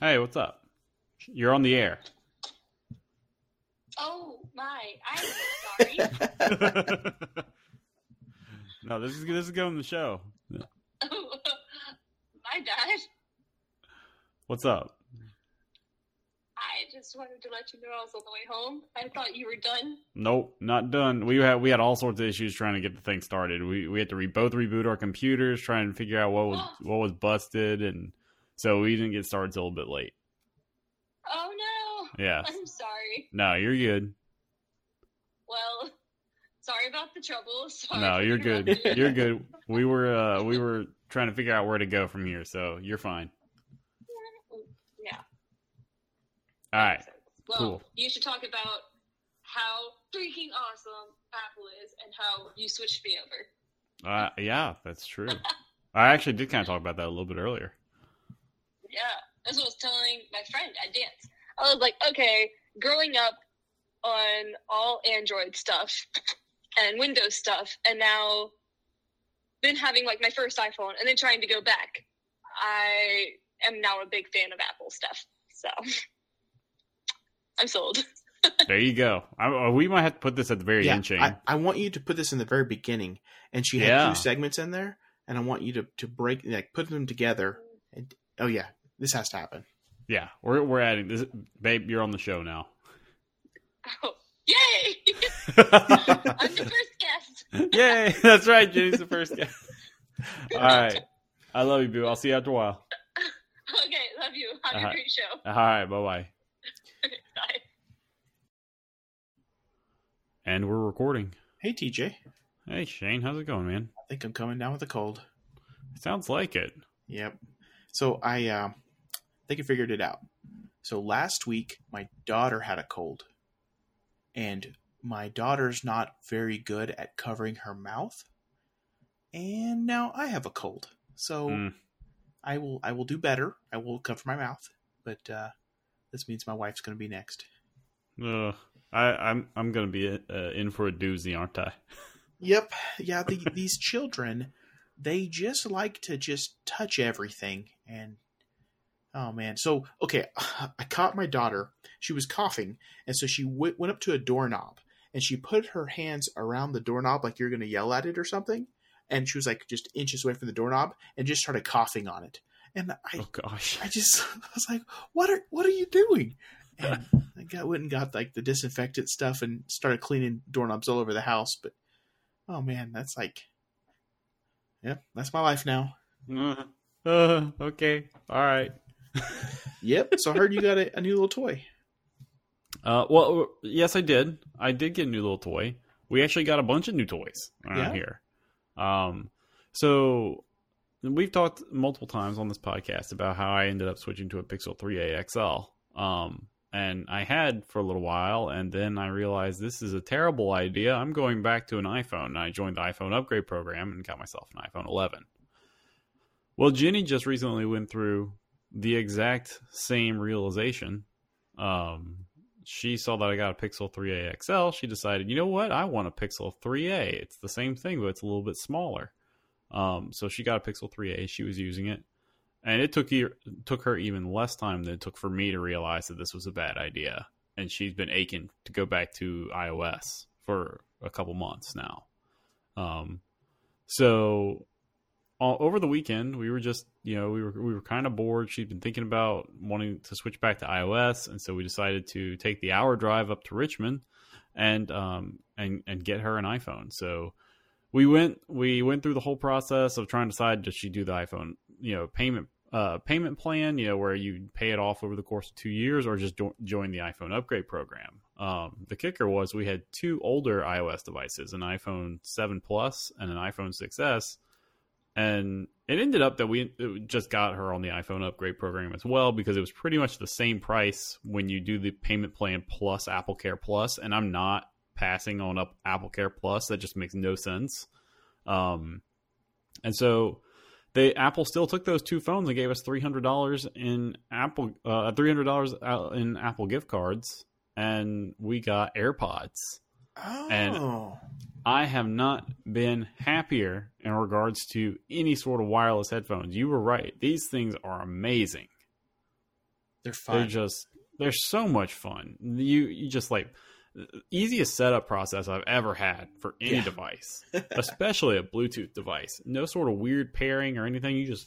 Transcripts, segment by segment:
Hey, what's up? You're on the air. Oh my! I'm so sorry. no, this is this is going to the show. my bad. What's up? I just wanted to let you know I was on the way home. I thought you were done. Nope, not done. We had we had all sorts of issues trying to get the thing started. We we had to re- both reboot our computers, trying to figure out what was what was busted, and so we didn't get started till a little bit late. Oh no! Yeah. I'm sorry. No, you're good. Well, sorry about the trouble. Sorry No, you're good. You're good. We were uh we were trying to figure out where to go from here, so you're fine. Yeah. All right. Well, cool. you should talk about how freaking awesome Apple is and how you switched me over. Uh, yeah, that's true. I actually did kind of talk about that a little bit earlier. Yeah, that's what I was telling my friend at dance. I was like, okay, growing up on all Android stuff and Windows stuff, and now then having like my first iPhone, and then trying to go back. I am now a big fan of Apple stuff, so I'm sold. There you go. I, uh, we might have to put this at the very yeah, end, Shane. I, I want you to put this in the very beginning, and she had Yeah. two segments in there, and I want you to to break like put them together. And oh yeah, this has to happen. yeah, we're we're adding this. Babe, you're on the show now. Oh, yay! I'm the first guest. Yay! That's right. Jenny's the first guest. All right. I love you, Boo. I'll see you after a while. Okay, love you. Have Uh-huh. a great show. All right. Bye bye. Bye. And we're recording. Hey TJ, Hey, Shane. How's it going, man? I think I'm coming down with a cold. Sounds like it. Yep. So I uh, think I figured it out. So last week, my daughter had a cold, and my daughter's not very good at covering her mouth, and now I have a cold. So Mm. I will I will do better. I will cover my mouth, but uh, this means my wife's going to be next. Ugh. I, I'm I'm gonna be uh, in for a doozy, aren't I? Yep. Yeah. The, these children, they just like to just touch everything. And oh man. So okay, I caught my daughter. She was coughing, and so she w- went up to a doorknob and she put her hands around the doorknob like you're going to yell at it or something. And she was like just inches away from the doorknob and just started coughing on it. And I, Oh gosh. I just I was like, "What are what are you doing?" And I got went and got like the disinfectant stuff and started cleaning doorknobs all over the house. But oh man, that's like, yep, that's my life now. Uh, uh, okay. All right. Yep. So I heard you got a, a new little toy. Uh, well, yes, I did. I did get a new little toy. We actually got a bunch of new toys around Yeah? here. Um, so we've talked multiple times on this podcast about how I ended up switching to a Pixel 3a XL. Um, and I had for a little while, and then I realized this is a terrible idea. I'm going back to an iPhone. And I joined the iPhone upgrade program and got myself an iPhone 11. Well, Jenny just recently went through the exact same realization. Um, she saw that I got a Pixel 3a XL. She decided, you know what? I want a Pixel 3a. It's the same thing, but it's a little bit smaller. Um, so she got a Pixel 3a. She was using it, and it took her, took her even less time than it took for me to realize that this was a bad idea. And she's been aching to go back to iOS for a couple months now. Um, so all, over the weekend we were just you know we were we were kind of bored. She'd been thinking about wanting to switch back to ios and so we decided to take the hour drive up to richmond and um and and get her an iphone. So we went we went through the whole process of trying to decide does she do the iphone you know payment uh payment plan you know where you pay it off over the course of two years or just jo- join the iphone upgrade program. Um the kicker was we had two older ios devices an iphone 7 plus and an iphone 6s and it ended up that we just got her on the iPhone upgrade program as well because it was pretty much the same price when you do the payment plan plus Apple Care Plus, and I'm not passing on up Apple Care Plus. That just makes no sense. Um, and so they Apple still took those two phones and gave us three hundred dollars in Apple uh, three hundred dollars in Apple gift cards, and we got AirPods. Oh. And- I have not been happier in regards to any sort of wireless headphones. You were right; these things are amazing. They're fun. They're just they're so much fun. You you just like easiest setup process I've ever had for any Yeah. device, especially a Bluetooth device. No sort of weird pairing or anything. You just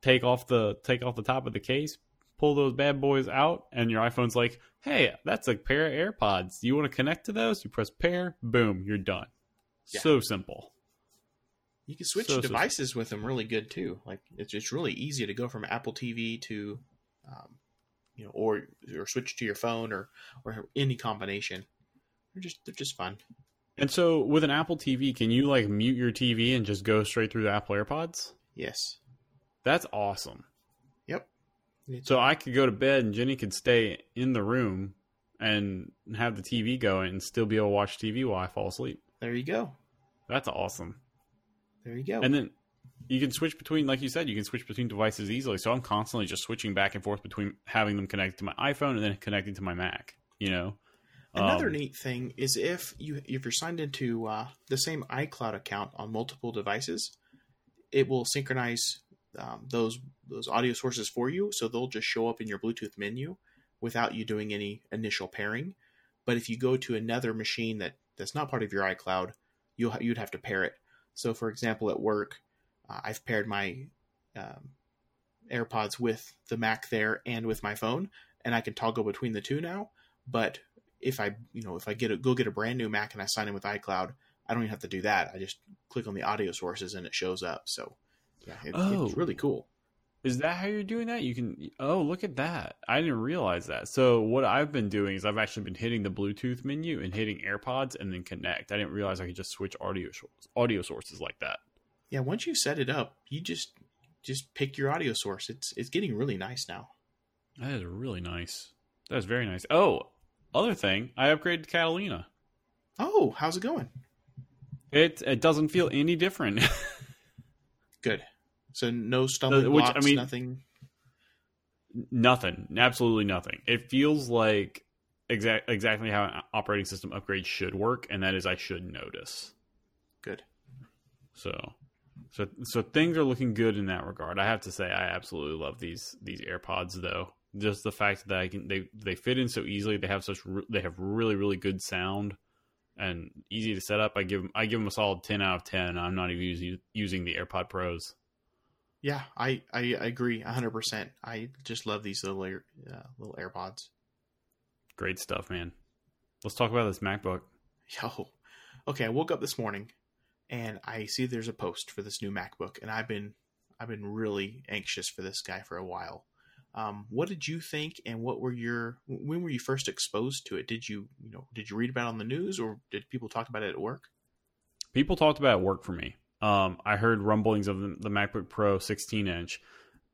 take off the take off the top of the case, pull those bad boys out, and your iPhone's like, "Hey, that's a pair of AirPods. Do you want to connect to those?" You press pair, boom, you're done. Yeah. So simple. You can switch So- so- devices with them really good too. Like it's it's really easy to go from Apple TV to, um, you know, or or switch to your phone or or any combination. They're just they're just fun. And so with an Apple TV, can you like mute your TV and just go straight through the Apple AirPods? Yes. That's awesome. So I could go to bed and Jenny could stay in the room and have the TV going and still be able to watch TV while I fall asleep. there you go. That's awesome. There you go. And then you can switch between, like you said, you can switch between devices easily. So I'm constantly just switching back and forth between having them connected to my iPhone and then connecting to my Mac. You know, Another Um, neat thing is if you if you're signed into uh, the same iCloud account on multiple devices, it will synchronize um, those those audio sources for you, so they'll just show up in your Bluetooth menu without you doing any initial pairing. But if you go to another machine that that's not part of your iCloud, ha- you'd have to pair it. So, for example, at work, uh, I've paired my um, AirPods with the Mac there and with my phone, and I can toggle between the two now. But if I, you know, if I get a go get a brand new Mac and I sign in with iCloud, I don't even have to do that. I just click on the audio sources and it shows up. So, yeah, it, Oh. it's really cool. Is that how you're doing that? You can. Oh, look at that! I didn't realize that. So what I've been doing is I've actually been hitting the Bluetooth menu and hitting AirPods and then connect. I didn't realize I could just switch audio audio sources like that. Yeah, once you set it up, you just just pick your audio source. It's it's getting really nice now. That is really nice. That's very nice. Oh, other thing, I upgraded to Catalina. Oh, how's it going? It it doesn't feel any different. Good. So no stumbling Uh, which, I blocks, mean- nothing. nothing, absolutely nothing. It feels like exact exactly how an operating system upgrade should work, and that is I should notice. Good. So, so so things are looking good in that regard. I have to say, I absolutely love these these AirPods, though. Just the fact that I can they they fit in so easily. They have such re- they have really really good sound and easy to set up. I give 'em- I give them a solid ten out of ten. I'm not even using using the AirPod Pros. Yeah, I I agree hundred percent. I just love these little air, uh, little AirPods. Great stuff, man. Let's talk about this MacBook. Yo, okay. I woke up this morning and I see there's a post for this new MacBook, and I've been I've been really anxious for this guy for a while. Um, what did you think, and what were your when were you first exposed to it? Did you you know did you read about it on the news, or did people talk about it at work? people talked about it at work for me. Um, I heard rumblings of the, the MacBook Pro 16 inch,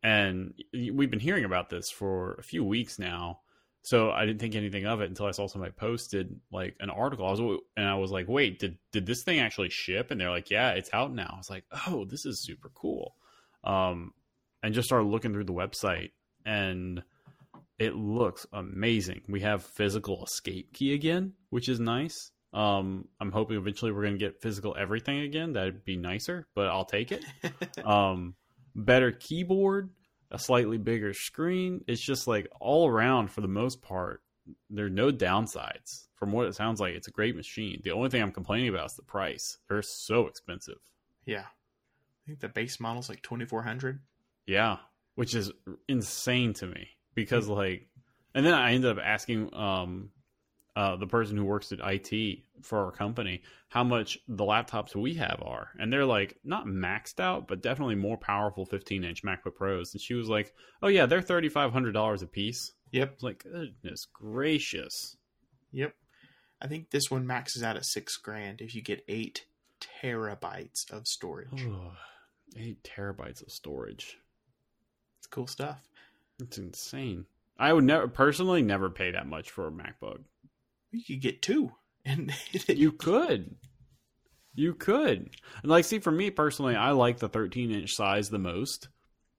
and we've been hearing about this for a few weeks now. So I didn't think anything of it until I saw somebody posted like an article. I was and I was like, "Wait, did did this thing actually ship?" And they're like, "Yeah, it's out now." I was like, "Oh, this is super cool." Um, and just started looking through the website, and it looks amazing. We have physical escape key again, which is nice. Um, I'm hoping eventually we're going to get physical everything again. That'd be nicer, but I'll take it. um, better keyboard, a slightly bigger screen. It's just like all around for the most part. There are no downsides. From what it sounds like, it's a great machine. The only thing I'm complaining about is the price. They're so expensive. yeah, I think the base model's like twenty four hundred. Yeah, which is insane to me because like, and then I ended up asking um, uh, the person who works at IT for our company how much the laptops we have are, and they're like not maxed out, but definitely more powerful 15 inch MacBook Pros. And she was like, "Oh yeah, they're thirty five hundred dollars a piece." Yep, like, "Goodness gracious!" yep. I think this one maxes out at six grand if you get eight terabytes of storage. Eight terabytes of storage. It's cool stuff. It's insane. I would never personally never pay that much for a MacBook. You could get two, and You could. You could. And like, see, for me personally, I like the 13 inch size the most.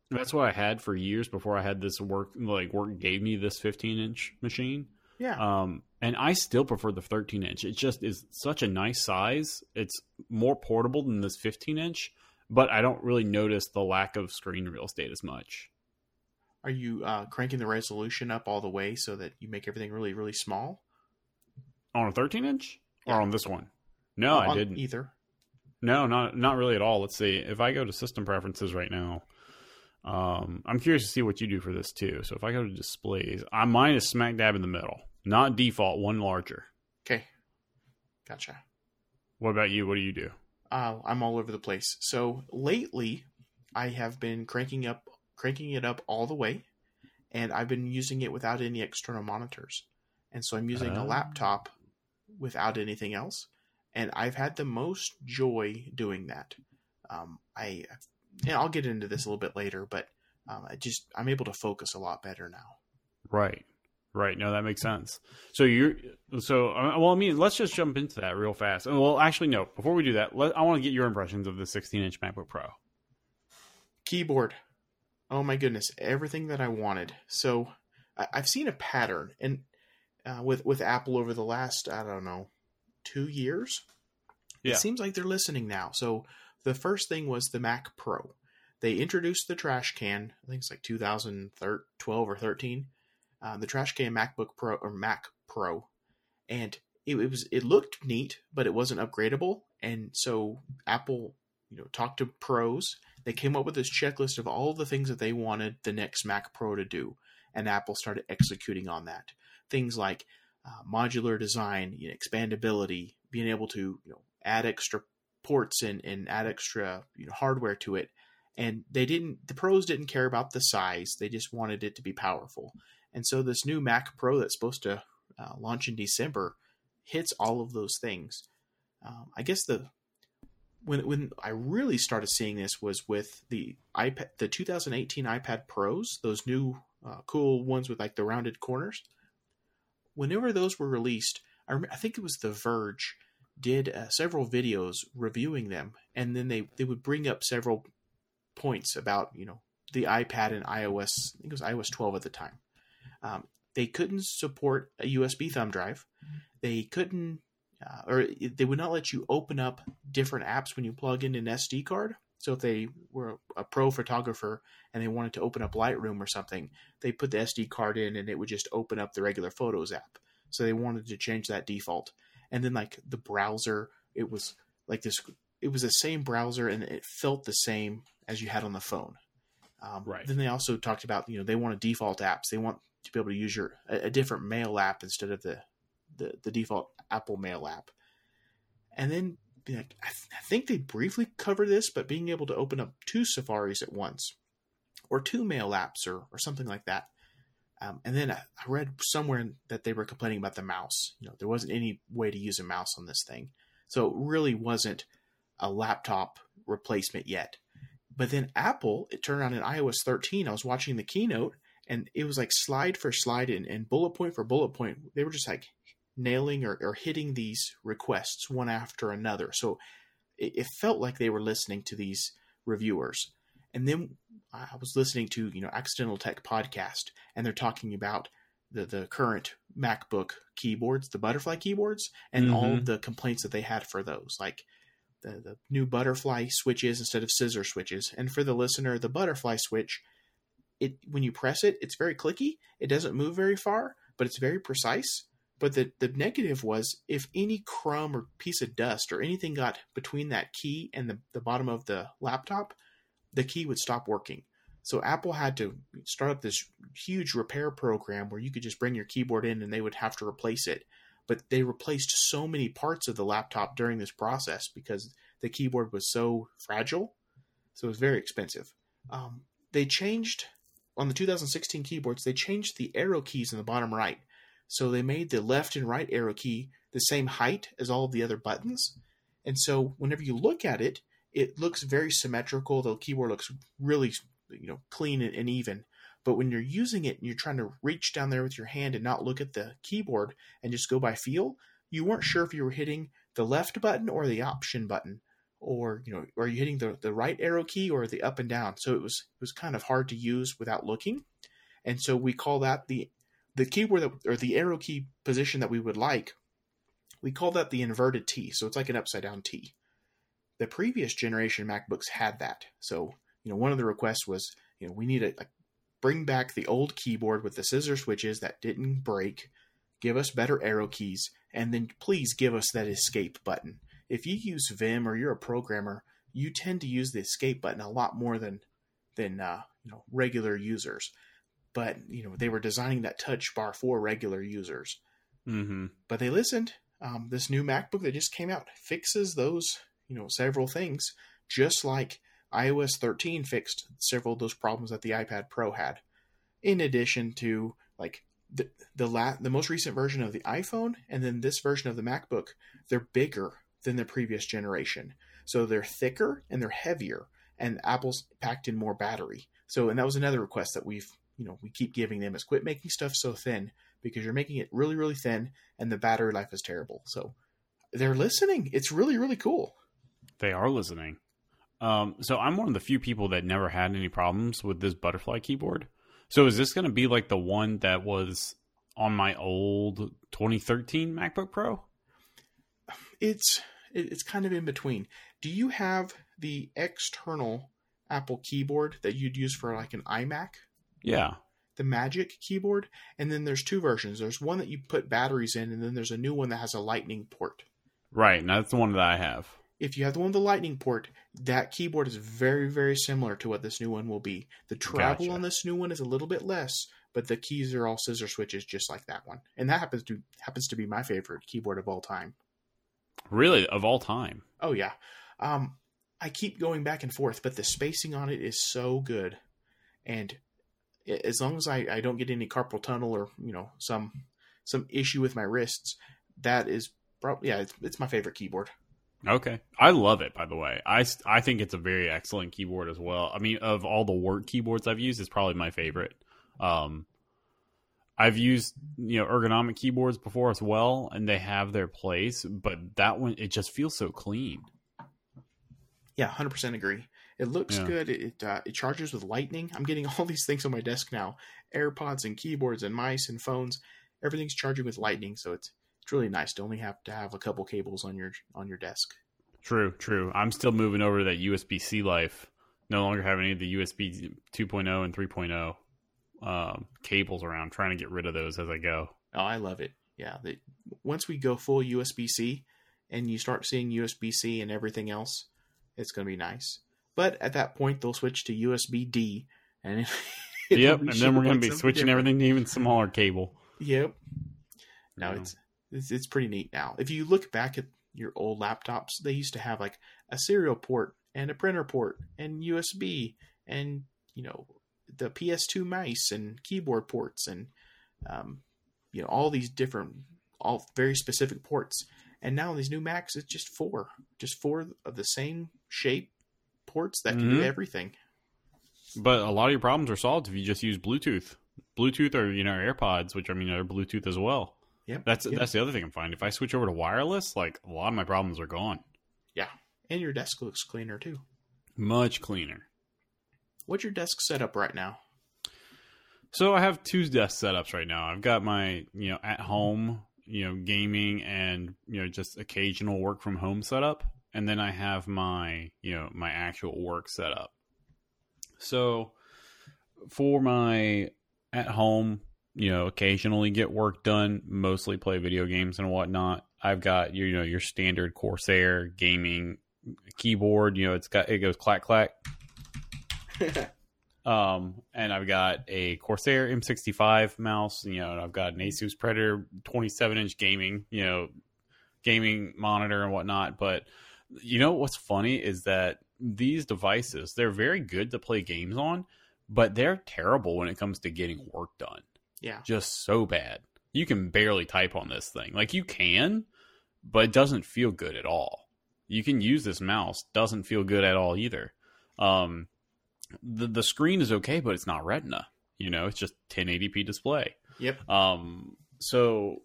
That's what I had for years before I had this work. Like, work gave me this 15 inch machine. yeah, Um, and I still prefer the 13 inch. It just is such a nice size. It's more portable than this 15 inch, but I don't really notice the lack of screen real estate as much. Are you uh, cranking the resolution up all the way so that you make everything really, really small? On a 13 inch or Yeah. on this one? No, I didn't. either. No, not not really at all. Let's see. If I go to system preferences right now, um, I'm curious to see what you do for this too. So if I go to displays, I mine is smack dab in the middle, not default, one larger. Okay, gotcha. What about you? What do you do? uh, I'm all over the place. So lately, I have been cranking up, cranking it up all the way, and I've been using it without any external monitors. And so I'm using Oh. a laptop without anything else, and I've had the most joy doing that. Um, I, and I'll get into this a little bit later, but um, I just I'm able to focus a lot better now. Right. Right. No, that makes sense. So you're so uh, well. I mean, let's just jump into that real fast. Well, actually, no. Before we do that, let, I want to get your impressions of the 16-inch MacBook Pro. keyboard oh my goodness everything that i wanted so I, i've seen a pattern and uh, with with apple over the last i don't know two years? Yeah. it seems like they're listening now. So the first thing was the mac pro. They introduced the trash can i think it's like 2012 or 13 uh, the trash can macbook pro or mac pro. And it, it was it looked neat but it wasn't upgradable. And so apple you know talked to pros. They came up with this checklist of all the things that they wanted the next Mac Pro to do, and Apple started executing on that. Things like uh, modular design, you know, expandability, being able to you know add extra ports and, and add extra you know hardware to it. And they didn't. The pros didn't care about the size; they just wanted it to be powerful. And so this new Mac Pro that's supposed to uh, launch in December hits all of those things. Um, I guess the when when I really started seeing this was with the iPad, the 2018 iPad Pros, those new uh, cool ones with like the rounded corners. Whenever those were released, I, rem- I think it was The Verge did uh, several videos reviewing them, and then they they would bring up several points about you know the iPad and iOS. I think it was iOS 12 at the time. Um, they couldn't support a USB thumb drive. They couldn't uh, or they would not let you open up different apps when you plug in an SD card. So if they were a pro photographer and they wanted to open up Lightroom or something, they put the SD card in and it would just open up the regular Photos app. So they wanted to change that default. And then like the browser, it was like this. It was the same browser and it felt the same as you had on the phone. Um, Right. Then they also talked about you know they want a default apps. They want to be able to use your a, a different mail app instead of the the, the default Apple Mail app. And then like, I, th- I think they briefly cover this, but being able to open up two Safaris at once, or two Mail apps, or or something like that. Um, and then I, I read somewhere that they were complaining about the mouse. You know, there wasn't any way to use a mouse on this thing, so it really wasn't a laptop replacement yet. But then Apple, it turned on in iOS 13. I was watching the keynote, and it was like slide for slide and, and bullet point for bullet point. They were just like nailing or, or hitting these requests one after another. So it, it felt like they were listening to these reviewers. And then I was listening to, you know, Accidental Tech podcast, and they're talking about the, the current MacBook keyboards, the butterfly keyboards, and all Mhm. of the complaints that they had for those. Like the, the new butterfly switches instead of scissor switches. And for the listener, the butterfly switch, it when you press it, it's very clicky. It doesn't move very far, but it's very precise. But the, the negative was if any crumb or piece of dust or anything got between that key and the, the bottom of the laptop, the key would stop working. So Apple had to start up this huge repair program where you could just bring your keyboard in and they would have to replace it. But they replaced so many parts of the laptop during this process because the keyboard was so fragile. So it was very expensive. Um, they changed on the 2016 keyboards, they changed the arrow keys in the bottom right. So they made the left and right arrow key the same height as all of the other buttons. And so whenever you look at it, it looks very symmetrical. The keyboard looks really, you know, clean and, and even. But when you're using it and you're trying to reach down there with your hand and not look at the keyboard and just go by feel, you weren't sure if you were hitting the left button or the option button, or you know, are you hitting the, the right arrow key or the up and down? So it was it was kind of hard to use without looking, and so we call that the the keyboard that, or the arrow key position that we would like. We call that the inverted T. So it's like an upside down T. The previous generation MacBooks had that. So you know, one of the requests was you know we need to bring back the old keyboard with the scissor switches that didn't break, give us better arrow keys, and then please give us that escape button. If you use Vim or you're a programmer, you tend to use the escape button a lot more than than uh, you know regular users. But you know they were designing that touch bar for regular users. Mm-hmm. But they listened. Um, this new MacBook that just came out fixes those you know several things, just like iOS 13 fixed several of those problems that the iPad Pro had. In addition to like the the la- the most recent version of the iPhone and then this version of the MacBook, they're bigger than the previous generation. So they're thicker and they're heavier and Apple's packed in more battery. So and that was another request that we've, you know, we keep giving them is quit making stuff so thin because you're making it really really thin and the battery life is terrible. So they're listening. It's really really cool. They are listening. Um, so I'm one of the few people that never had any problems with this butterfly keyboard. So is this going to be like the one that was on my old 2013 MacBook Pro? It's it's kind of in between. Do you have the external Apple keyboard that you'd use for like an iMac? Yeah. The Magic keyboard, and then there's two versions. There's one that you put batteries in, and then there's a new one that has a Lightning port. Right, and that's the one that I have. If you have the one with the Lightning port, that keyboard is very, very similar to what this new one will be. The travel Gotcha. on this new one is a little bit less, but the keys are all scissor switches, just like that one. And that happens to happens to be my favorite keyboard of all time. Really, of all time. Oh yeah. Um, I keep going back and forth, but the spacing on it is so good, and as long as I, I don't get any carpal tunnel or you know some some issue with my wrists, that is probably yeah, it's, it's my favorite keyboard. Okay. I love it, by the way. I I think it's a very excellent keyboard as well. I mean, of all the work keyboards I've used, it's probably my favorite. Um, I've used, you know, ergonomic keyboards before as well, and they have their place, but that one, it just feels so clean. Yeah, hundred percent agree. It looks Yeah. good. It it, uh, it charges with lightning. I'm getting all these things on my desk now: AirPods and keyboards and mice and phones. Everything's charging with lightning, so it's it's really nice to only have to have a couple cables on your on your desk. True, true. I'm still moving over to that USB C life. No longer have any of the USB 2.0 and 3.0 um, cables around. Trying to get rid of those as I go. Oh, I love it. Yeah, the, once we go full USB C and you start seeing USB C and everything else, it's going to be nice. But at that point, they'll switch to USB D, and yep, and then we're going to be switching something everything to even smaller cable. Yep. No, it's, it's it's pretty neat now. If you look back at your old laptops, they used to have like a serial port and a printer port and USB and you know the PS2 mice and keyboard ports and um, you know all these different, all very specific ports. And now in these new Macs, it's just four, just four of the same shape ports that can do Mhm. everything. But a lot of your problems are solved if you just use Bluetooth. Bluetooth or you know AirPods, which I mean are Bluetooth as well. Yep. That's yep. that's the other thing I'm finding. If I switch over to wireless, like a lot of my problems are gone. yeah. And your desk looks cleaner too. Much cleaner. What's your desk set up right now? So I have two desk setups right now. I've got my you know at home you know gaming and you know just occasional work from home setup, and then I have my you know my actual work setup. So for my at home, you know, occasionally get work done, mostly play video games and whatnot. I've got you know your standard Corsair gaming keyboard. You know, it's got it goes clack clack. Um, and I've got a Corsair M65 mouse, you know, and I've got an Asus Predator 27 inch gaming, you know, gaming monitor and whatnot. But you know what's funny is that these devices, they're very good to play games on, but they're terrible when it comes to getting work done. yeah. Just so bad. You can barely type on this thing. Like you can, but it doesn't feel good at all. You can use this mouse, doesn't feel good at all either. Um, the the screen is okay, but it's not Retina. You know, it's just 1080p display. Yep. Um, so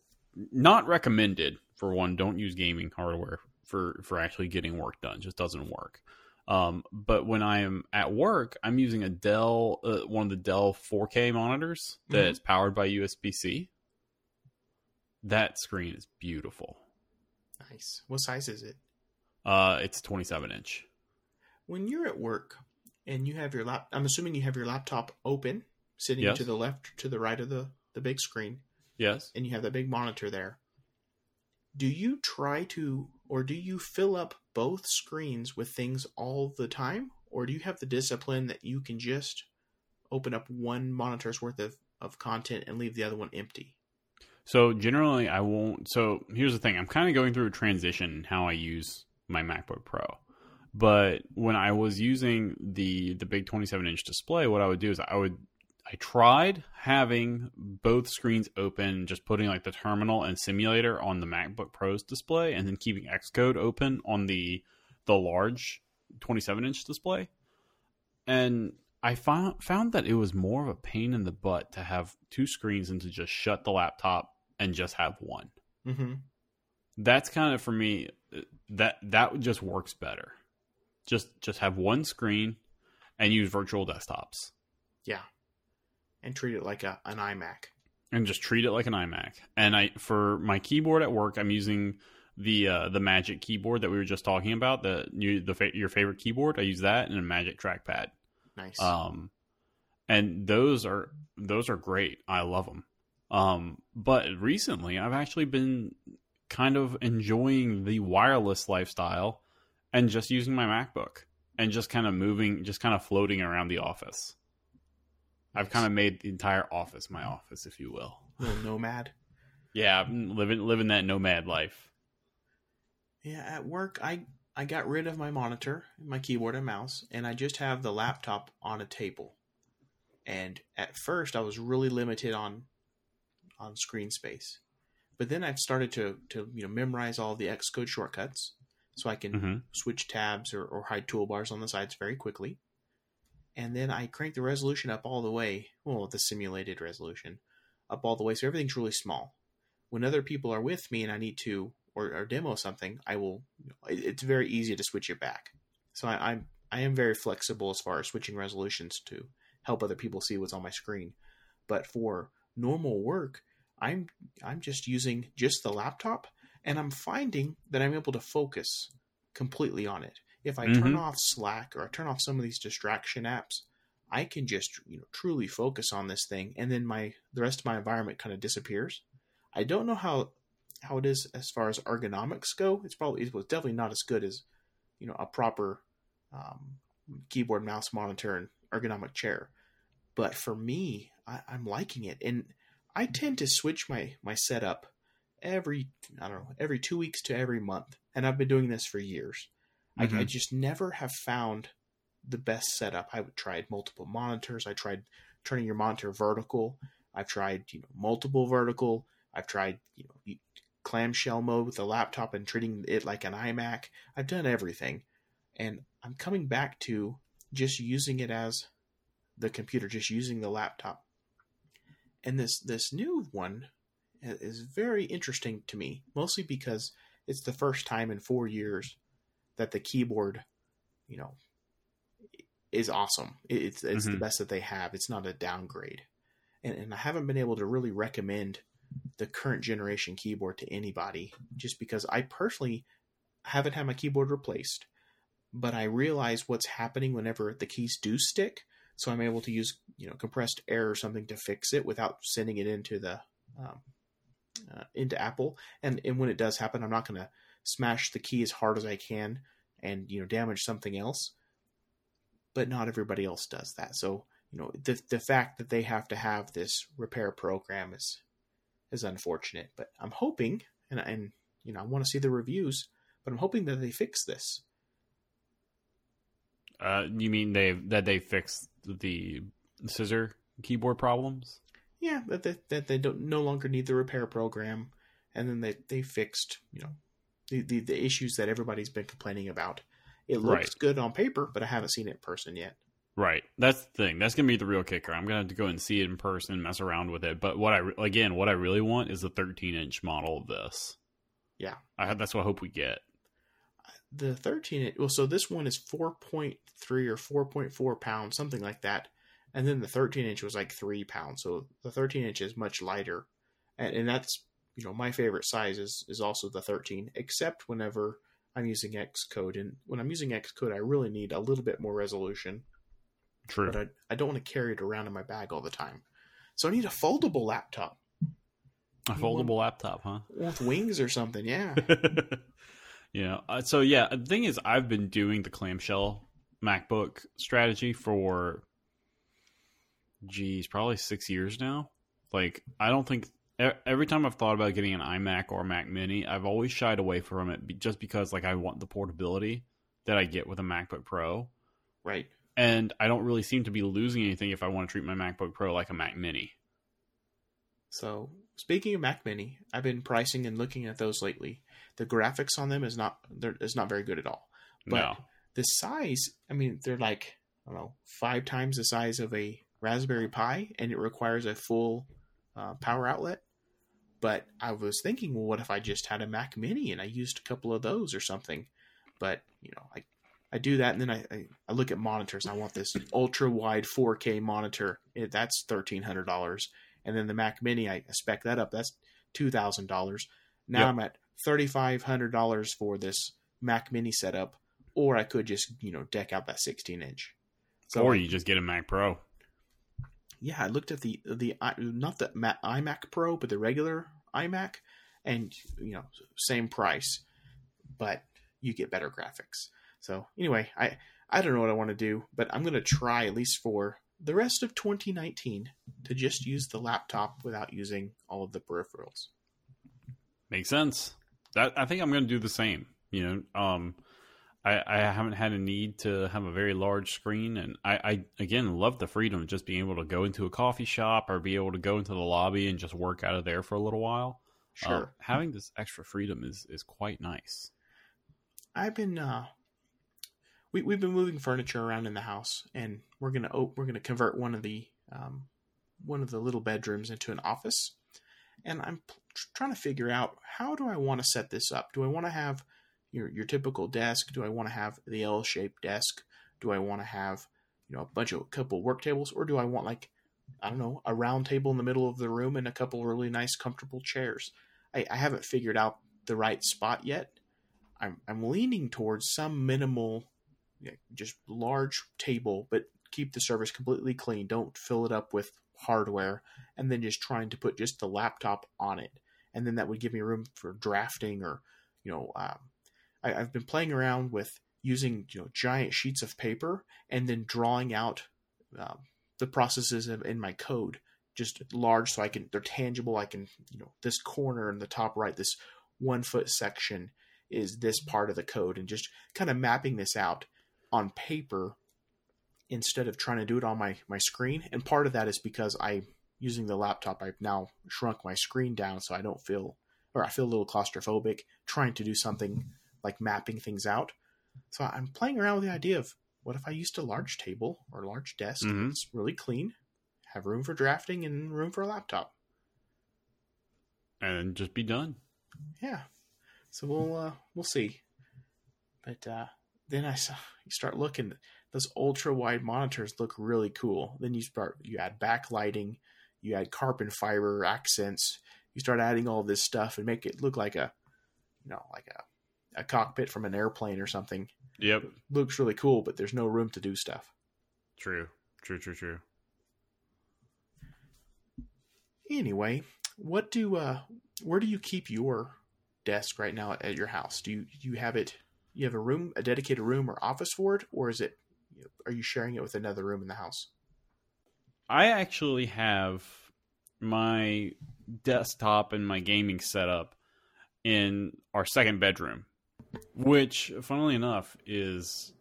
not recommended for one. Don't use gaming hardware for for actually getting work done. Just doesn't work. Um, but when I am at work, I'm using a Dell, uh, one of the Dell 4K monitors that Mhm. is powered by USB C. That screen is beautiful. Nice. What size is it? Uh, it's 27 inch. When you're at work and you have your lap, I'm assuming you have your laptop open sitting Yes. to the left to the right of the the big screen, Yes. and you have that big monitor there. Do you try to, or do you fill up both screens with things all the time, or do you have the discipline that you can just open up one monitor's worth of, of content and leave the other one empty? So generally, I won't. So here's the thing: I'm kind of going through a transition how I use my MacBook Pro. But when I was using the the big 27 inch display, what I would do is I would I tried having both screens open, just putting like the terminal and simulator on the MacBook Pro's display, and then keeping Xcode open on the the large 27 inch display. And I found found that it was more of a pain in the butt to have two screens and to just shut the laptop and just have one. Mm-hmm. That's kind of for me that that just works better. Just just have one screen and use virtual desktops Yeah, and treat it like a an iMac. and just treat it like an iMac. And I for my keyboard at work, I'm using the uh, the Magic keyboard that we were just talking about. The you the fa- your favorite keyboard. I use that and a Magic trackpad. Nice. Um, and those are those are great. I love them. Um, but recently, I've actually been kind of enjoying the wireless lifestyle and just using my MacBook and just kind of moving, just kind of floating around the office. I've kind of made the entire office my office, if you will. little nomad. Yeah, I'm living living that nomad life. Yeah, at work, I I got rid of my monitor, my keyboard and mouse, and I just have the laptop on a table. And at first, I was really limited on on screen space, but then I've started to to you know memorize all the Xcode shortcuts, so I can Mhm. switch tabs or, or hide toolbars on the sides very quickly. And then I crank the resolution up all the way, well, the simulated resolution, up all the way, so everything's really small. When other people are with me and I need to or, or demo something, I will. it- It's very easy to switch it back. So I, I'm I am very flexible as far as switching resolutions to help other people see what's on my screen. But for normal work, I'm I'm just using just the laptop, and I'm finding that I'm able to focus completely on it. If I turn Mhm. off Slack or I turn off some of these distraction apps, I can just you know truly focus on this thing, and then my the rest of my environment kind of disappears. I don't know how how it is as far as ergonomics go. It's probably it was definitely not as good as you know a proper um, keyboard, mouse, monitor, and ergonomic chair. But for me, I, I'm liking it, and I tend to switch my my setup every I don't know every two weeks to every month, and I've been doing this for years. I, I Mhm. just never have found the best setup. I've tried multiple monitors. I tried turning your monitor vertical. I've tried you know multiple vertical. I've tried you know clamshell mode with the laptop and treating it like an iMac. I've done everything, and I'm coming back to just using it as the computer, just using the laptop. And this this new one is very interesting to me, mostly because it's the first time in four years that the keyboard, you know, is awesome. It's it's the Mhm. best that they have. It's not a downgrade, and and I haven't been able to really recommend the current generation keyboard to anybody, just because I personally haven't had my keyboard replaced, but I realize what's happening whenever the keys do stick. So I'm able to use you know compressed air or something to fix it without sending it into the um, uh, into Apple. And and when it does happen, I'm not going to smash the key as hard as I can and you know damage something else. But not everybody else does that. So you know the the fact that they have to have this repair program is is unfortunate. But I'm hoping, and and you know I want to see the reviews, but I'm hoping that they fix this. Uh, you mean they that they fixed the scissor keyboard problems? yeah, that they, that they don't no longer need the repair program, and then they they fixed you know the the, the issues that everybody's been complaining about. It looks Right. good on paper, but I haven't seen it in person yet. Right. That's the thing. That's gonna be the real kicker. I'm gonna have to go and see it in person, mess around with it. But what I again, what I really want is the 13 inch model of this. Yeah. I that's what I hope we get. The 13 inch, well, so this one is 4.3 or 4.4 pounds, something like that, and then the 13 inch was like three pounds. So the 13 inch is much lighter, and, and that's you know my favorite size is is also the 13, except whenever I'm using Xcode, and when I'm using Xcode, I really need a little bit more resolution. True. but I, I don't want to carry it around in my bag all the time. So I need a foldable laptop A foldable laptop, huh? with wings or something. Yeah. yeah. Uh, so yeah, the thing is, I've been doing the clamshell MacBook strategy for, geez, probably six years now. Like, I don't think every time I've thought about getting an iMac or Mac Mini, I've always shied away from it just because, like, I want the portability that I get with a MacBook Pro, right. and I don't really seem to be losing anything if I want to treat my MacBook Pro like a Mac Mini. So speaking of Mac Mini, I've been pricing and looking at those lately. The graphics on them is not they're is not very good at all. But no. the size, I mean, they're like I don't know five times the size of a Raspberry Pi, and it requires a full uh, power outlet. But I was thinking, well, what if I just had a Mac Mini and I used a couple of those or something? But you know, I I do that, and then I I, I look at monitors. I want this ultra wide 4K monitor. It, that's thirteen hundred dollars, and then the Mac Mini, I spec that up. That's two thousand dollars. Now Yep. I'm at thirty five hundred dollars for this Mac Mini setup, or I could just you know deck out that sixteen inch. So or you just get a Mac Pro. Yeah, I looked at the the not the Ma- iMac Pro, but the regular iMac, and you know same price, but you get better graphics. So anyway, I I don't know what I want to do, but I'm gonna try at least for the rest of 2019 to just use the laptop without using all of the peripherals. Makes sense. That I think I'm to do the same. You know, um, I, I haven't had a need to have a very large screen, and I, I again love the freedom of just being able to go into a coffee shop or be able to go into the lobby and just work out of there for a little while. Uh, Sure, having this extra freedom is is quite nice. I've been uh, we we've been moving furniture around in the house, and we're gonna oh, we're gonna convert one of the um, one of the little bedrooms into an office, and I'm trying to figure out how do I want to set this up. Do I want to have your your typical desk? Do I want to have the L shaped desk? Do I want to have you know a bunch of a couple work tables, or do I want like I don't know a round table in the middle of the room and a couple really nice comfortable chairs? I, I haven't figured out the right spot yet. I'm I'm leaning towards some minimal, just large table, but keep the surface completely clean. Don't fill it up with hardware, and then just trying to put just the laptop on it, and then that would give me room for drafting or, you know, um, I, I've been playing around with using you know giant sheets of paper and then drawing out um, the processes of, in my code just large so I can they're tangible. I can you know this corner in the top right, this one foot section is this part of the code and just kind of mapping this out on paper instead of trying to do it on my my screen and part of that is because i using the laptop i've now shrunk my screen down so i don't feel or i feel a little claustrophobic trying to do something like mapping things out. So i'm playing around with the idea of what if i used a large table or large desk Mhm. it's really clean have room for drafting and room for a laptop. And just be done. yeah. So we'll uh we'll see. But uh then i saw you start looking those ultra wide monitors look really cool. Then you start you add backlighting you add carbon fiber accents you start adding all this stuff and make it look like a you know like a, a cockpit from an airplane or something Yep. looks really cool but there's no room to do stuff True. True. True. True. anyway what do uh where do you keep your desk right now at your house do you do you have it you have a room a dedicated room or office for it or is it are you sharing it with another room in the house I actually have my desktop and my gaming setup in our second bedroom, which, funnily enough, is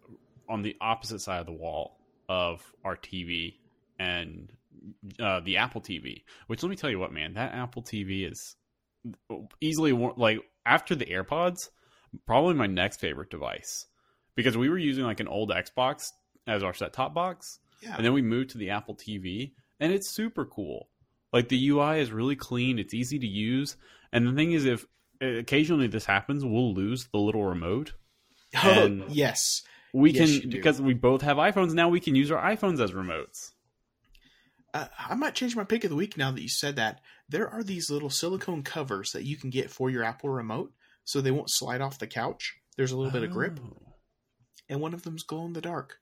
on the opposite side of the wall of our TV and uh, the Apple TV. Which, let me tell you what, man, that Apple TV is easily like after the AirPods, probably my next favorite device because we were using like an old Xbox as our set top box yeah and then we moved to the Apple TV, and it's super cool. Like the UI is really clean, it's easy to use, and the thing is, if occasionally this happens, we'll lose the little remote. oh yes We Yes, can because we both have iPhones now. We can use our iPhones as remotes. uh, i might change my pick of the week now that you said that there are these little silicone covers that you can get for your apple remote so they won't slide off the couch there's a little bit of grip Oh. and one of them's glow in the dark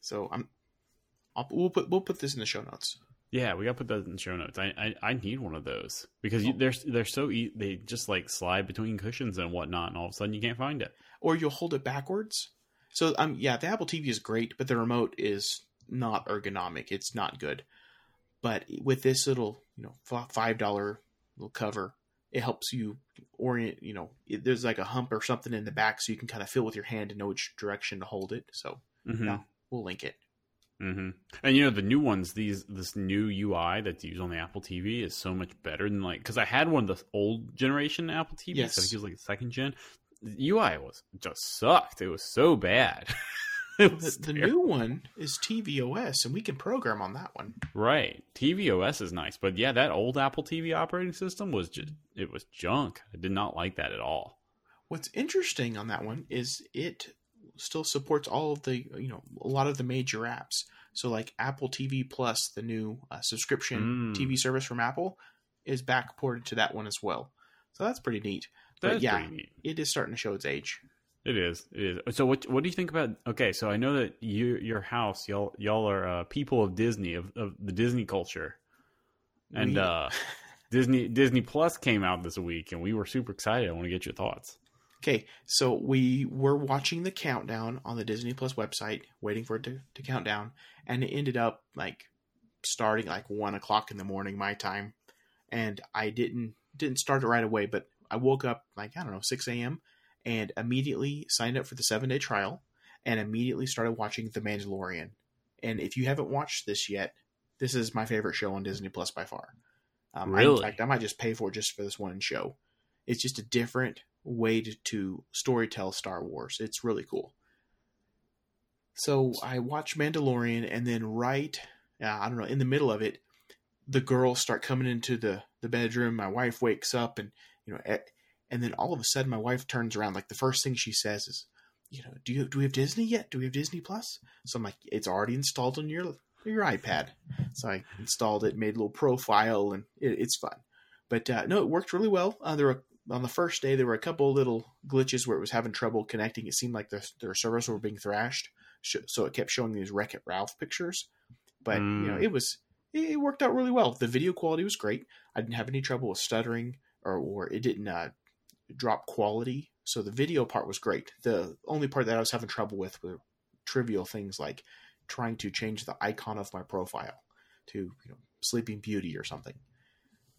so i'm I'll, we'll put we'll put this in the show notes. Yeah, we got to put that in the show notes. I I, I need one of those because you, Oh. they're they're so e- they just like slide between cushions and whatnot, and all of a sudden you can't find it. Or you'll hold it backwards. So um yeah, the Apple TV is great, but the remote is not ergonomic. It's not good. But with this little you know five dollar little cover, it helps you orient. You know, it, there's like a hump or something in the back, so you can kind of feel with your hand and know which direction to hold it. So Mm-hmm. Yeah. we'll link it. Hmm And you know the new ones, these this new UI that's used on the Apple TV is so much better than like because I had one of the old generation Apple TVs. Yes. I think it was like the second gen. The UI was just sucked. It was so bad. it The, was the terrible. new one is tvOS, and we can program on that one. right tvOS is nice, but yeah, that old Apple TV operating system was just it was junk. I did not like that at all. What's interesting on that one is it still supports all of the you know a lot of the major apps. So like Apple TV Plus, the new uh, subscription Mm. TV service from Apple, is back ported to that one as well. So that's pretty neat. But yeah, neat. it is starting to show its age. It is. It is. So what what do you think about okay, so I know that you your house, y'all y'all are uh, people of Disney, of, of the Disney culture. And We- uh Disney Disney Plus came out this week and we were super excited. I want to get your thoughts. Okay, so we were watching the countdown on the Disney Plus website, waiting for it to, to count down, and it ended up like starting like one o'clock in the morning my time, and I didn't didn't start it right away, but I woke up like I don't know six a.m. and immediately signed up for the seven day trial, and immediately started watching The Mandalorian. And if you haven't watched this yet, this is my favorite show on Disney Plus by far. Um, I- in Really? fact, I might just pay for it just for this one show. It's just a different way to, to storytell Star Wars. It's really cool. So I watch Mandalorian, and then right, uh, I don't know, in the middle of it, the girls start coming into the the bedroom. My wife wakes up, and you know, eh, and then all of a sudden, my wife turns around. Like the first thing she says is, "You know, do you do we have Disney yet? Do we have Disney Plus?" So I'm like, "It's already installed on your your iPad." So I installed it, made a little profile, and it, it's fun. But uh, no, it worked really well. Uh, there were on the first day there were a couple little glitches where it was having trouble connecting. It seemed like the, their servers were being thrashed, so it kept showing these Wreck It Ralph pictures. But you know, Mm. it was it it worked out really well. The video quality was great. I didn't have any trouble with stuttering or or it didn't uh, drop quality. So the video part was great. The only part that I was having trouble with were trivial things like trying to change the icon of my profile to you know Sleeping Beauty or something.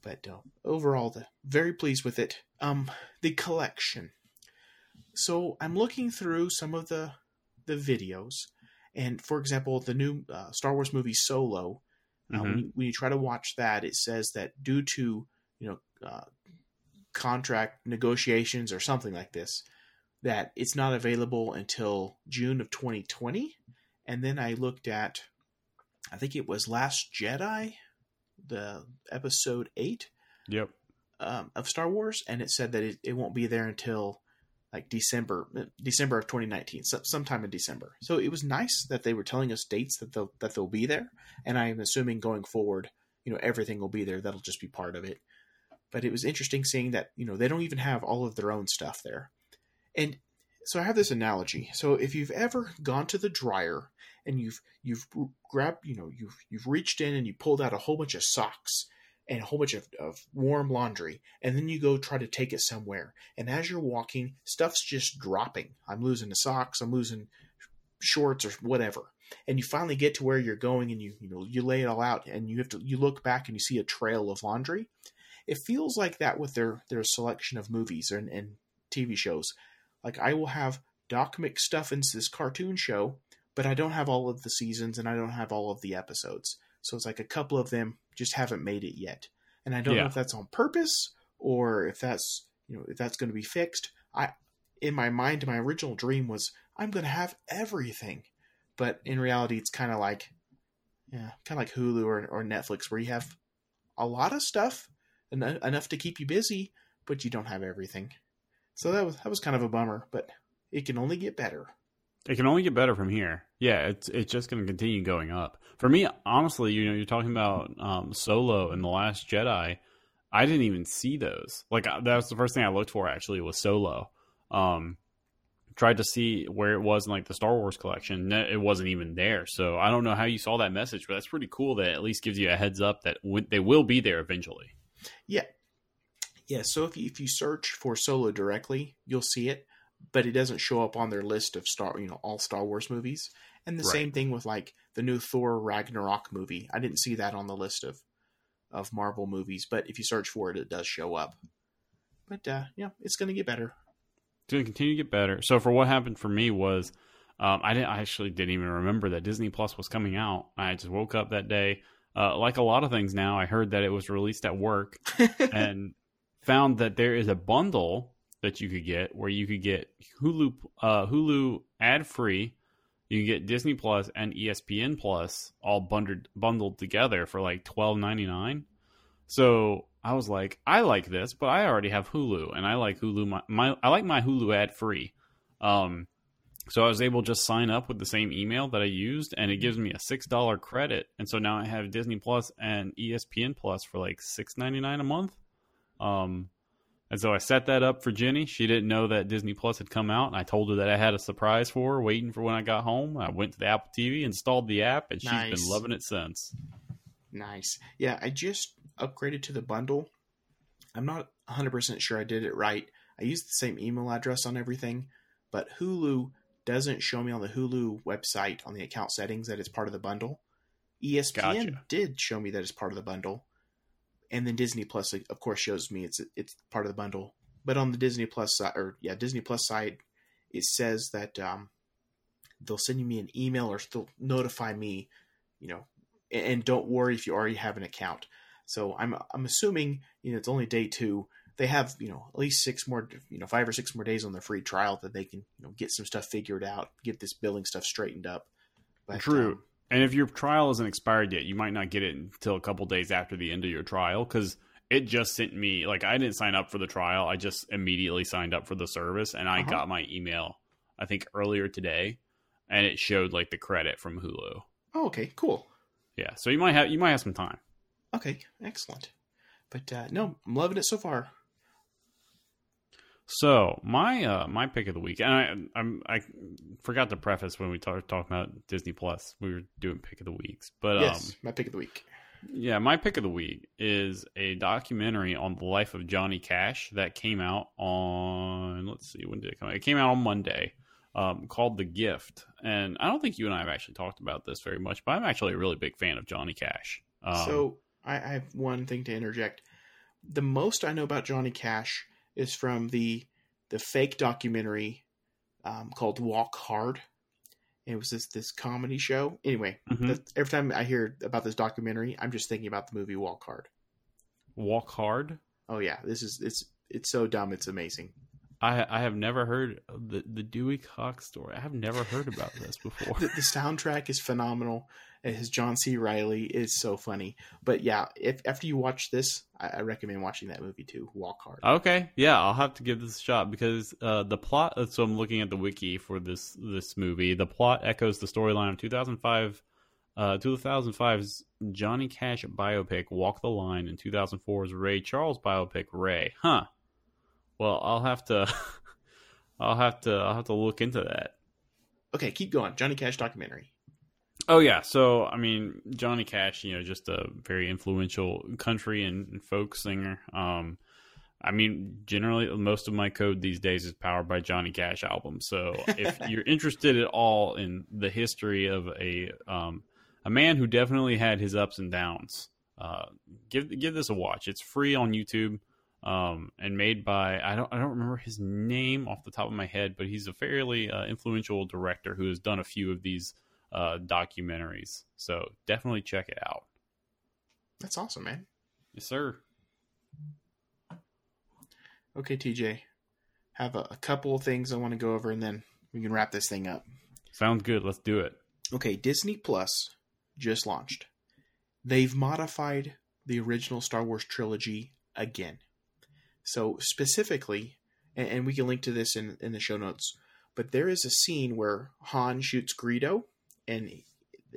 But uh, overall, the, very pleased with it. Um, the collection. So I'm looking through some of the the videos, and for example, the new uh, Star Wars movie Solo. Uh, Mhm. when, you, when you try to watch that, it says that due to you know uh, contract negotiations or something like this, that it's not available until June of 2020. And then I looked at, I think it was Last Jedi, the episode eight Yep. um, of Star Wars, and it said that it, it won't be there until like December, December of 2019, so, sometime in December. So it was nice that they were telling us dates that they'll that they'll be there, and I'm assuming going forward, you know, everything will be there. That'll just be part of it. But it was interesting seeing that you know they don't even have all of their own stuff there, and so I have this analogy. So if you've ever gone to the dryer and you've you've grabbed you know you've you've reached in and you pulled out a whole bunch of socks and a whole bunch of, of warm laundry and then you go try to take it somewhere. And as you're walking stuff's just dropping. I'm losing the socks i'm losing shorts or whatever. And you finally get to where you're going and you you know you lay it all out and you have to you look back and you see a trail of laundry. It feels like that with their their selection of movies and, and tv shows like i will have doc mcstuffins this cartoon show but i don't have all of the seasons and i don't have all of the episodes. So it's like a couple of them just haven't made it yet. And i don't know if that's on purpose or if that's you know if that's going to be fixed. I in my mind my original dream was i'm going to have everything. But in reality it's kind of like yeah kind of like hulu or, or netflix where you have a lot of stuff en- enough to keep you busy but you don't have everything so that was that was kind of a bummer but it can only get better It can only get better from here. Yeah, it's it's just going to continue going up. For me, honestly, you know, you're talking about um, Solo and the Last Jedi. I didn't even see those. Like that was the first thing I looked for. Actually, was Solo. Um, tried to see where it was in like the Star Wars collection. It wasn't even there. So I don't know how you saw that message, but that's pretty cool. That at least gives you a heads up that they will be there eventually. Yeah, yeah. So if you, if you search for Solo directly, you'll see it, but it doesn't show up on their list of Star, you know, all Star Wars movies. And the right. same thing with like the new Thor Ragnarok movie. I didn't see that on the list of of Marvel movies, but if you search for it, it does show up. But uh, yeah, it's going to get better. It's going to continue to get better. So for what happened for me was um, I didn't I actually didn't even remember that Disney Plus was coming out. I just woke up that day. Uh, like a lot of things now, I heard that it was released at work and found that there is a bundle that you could get where you could get Hulu uh, Hulu ad free. You can get Disney Plus and ESPN Plus all bundled bundled together for like twelve ninety nine. So I was like, I like this, but I already have Hulu, and I like Hulu. My, my I like my Hulu ad free. Um, so I was able to just sign up with the same email that I used, and it gives me a six dollar credit. And so now I have Disney Plus and ESPN Plus for like six ninety nine a month. Um, and so I set that up for Jenny. She didn't know that Disney Plus had come out, and I told her that I had a surprise for her waiting for when I got home. I went to the Apple TV, installed the app, and nice. she's been loving it since. Nice. Yeah, I just upgraded to the bundle. I'm not 100% sure I did it right. I used the same email address on everything, but Hulu doesn't show me on the Hulu website on the account settings that it's part of the bundle. ESPN gotcha. did show me that it's part of the bundle, and then Disney Plus, of course, shows me it's it's part of the bundle. But on the Disney Plus side, or yeah, Disney Plus side, it says that um, they'll send you me an email or they'll notify me, you know, and don't worry if you already have an account. So I'm I'm assuming you know it's only day two. They have you know at least six more you know five or six more days on their free trial that they can you know get some stuff figured out, get this billing stuff straightened up. But, True. Um, and if your trial isn't expired yet, you might not get it until a couple days after the end of your trial because it just sent me like I didn't sign up for the trial. I just immediately signed up for the service and I uh-huh. got my email I think earlier today and it showed like the credit from Hulu. Oh, okay, cool. Yeah, so you might have you might have some time. Okay, excellent. But uh, no, I'm loving it so far. So my uh, my pick of the week, and I I'm, i forgot to preface when we talked talking about Disney Plus, we were doing pick of the weeks, but yes, um, my pick of the week. Yeah, my pick of the week is a documentary on the life of Johnny Cash that came out on let's see when did it come out? It came out on Monday. Um, called The Gift, and I don't think you and I have actually talked about this very much, but I'm actually a really big fan of Johnny Cash. Um, so I, I have one thing to interject. The most I know about Johnny Cash is from the the fake documentary um, called Walk Hard. It was this this comedy show. Anyway, mm-hmm. every time I hear about this documentary, I'm just thinking about the movie Walk Hard. Walk Hard. Oh yeah, this is it's it's so dumb. It's amazing. I I have never heard the the Dewey Cox story. I have never heard about this before. the, the, soundtrack is phenomenal. His John C. Reilly is so funny. But yeah, if after you watch this, I, I, recommend watching that movie too. Walk Hard. Okay, yeah, I'll have to give this a shot because uh, the plot. Uh, so I'm looking at the wiki for this this movie. The plot echoes the storyline of 2005. Uh, 2005's Johnny Cash biopic Walk the Line and 2004's Ray Charles biopic Ray. Huh. Well, I'll have to, I'll have to, I'll have to look into that. Okay, keep going. Johnny Cash documentary. Oh yeah, so I mean Johnny Cash, you know, just a very influential country and folk singer. Um, I mean, generally, most of my code these days is powered by Johnny Cash albums. So if you're interested at all in the history of a um, a man who definitely had his ups and downs, uh, give give this a watch. It's free on YouTube um, and made by I don't I don't remember his name off the top of my head, but he's a fairly uh, influential director who has done a few of these uh, documentaries. So definitely check it out. That's awesome, man. Yes, sir. Okay, TJ, have a, a couple of things I want to go over, and then we can wrap this thing up. Sounds good. Let's do it. Okay, Disney Plus just launched. They've modified the original Star Wars trilogy again. So specifically, and, and we can link to this in in the show notes. But there is a scene where Han shoots Greedo, and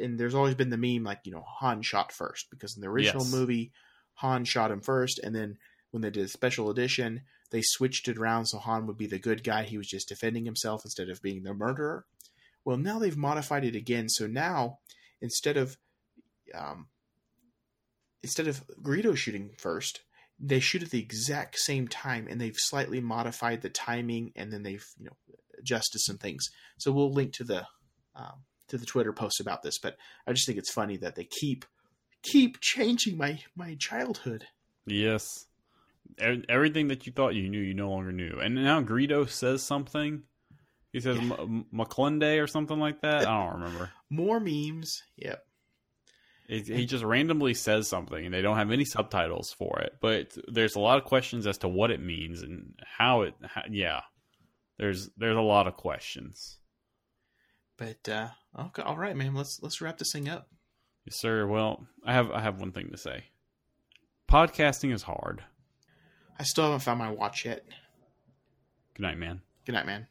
and there's always been the meme like you know Han shot first because in the original yes. movie Han shot him first, and then when they did a special edition, they switched it around so Han would be the good guy. He was just defending himself instead of being the murderer. Well, now they've modified it again. So now, instead of um, instead of Greedo shooting first, they shoot at the exact same time, and they've slightly modified the timing, and then they've you know adjusted some things. So we'll link to the um, to the Twitter post about this. But I just think it's funny that they keep keep changing my my childhood. Yes. Everything that you thought you knew, you no longer knew. And now Greedo says something. He says Yeah. M- McClunday or something like that. I don't remember. More memes. Yep. He, he just randomly says something, and they don't have any subtitles for it. But there's a lot of questions as to what it means and how it. How, yeah, there's there's a lot of questions. But uh, okay, all right, man. Let's let's wrap this thing up. Yes, sir. Well, I have I have one thing to say. Podcasting is hard. I still haven't found my watch yet. Good night, man. Good night, man.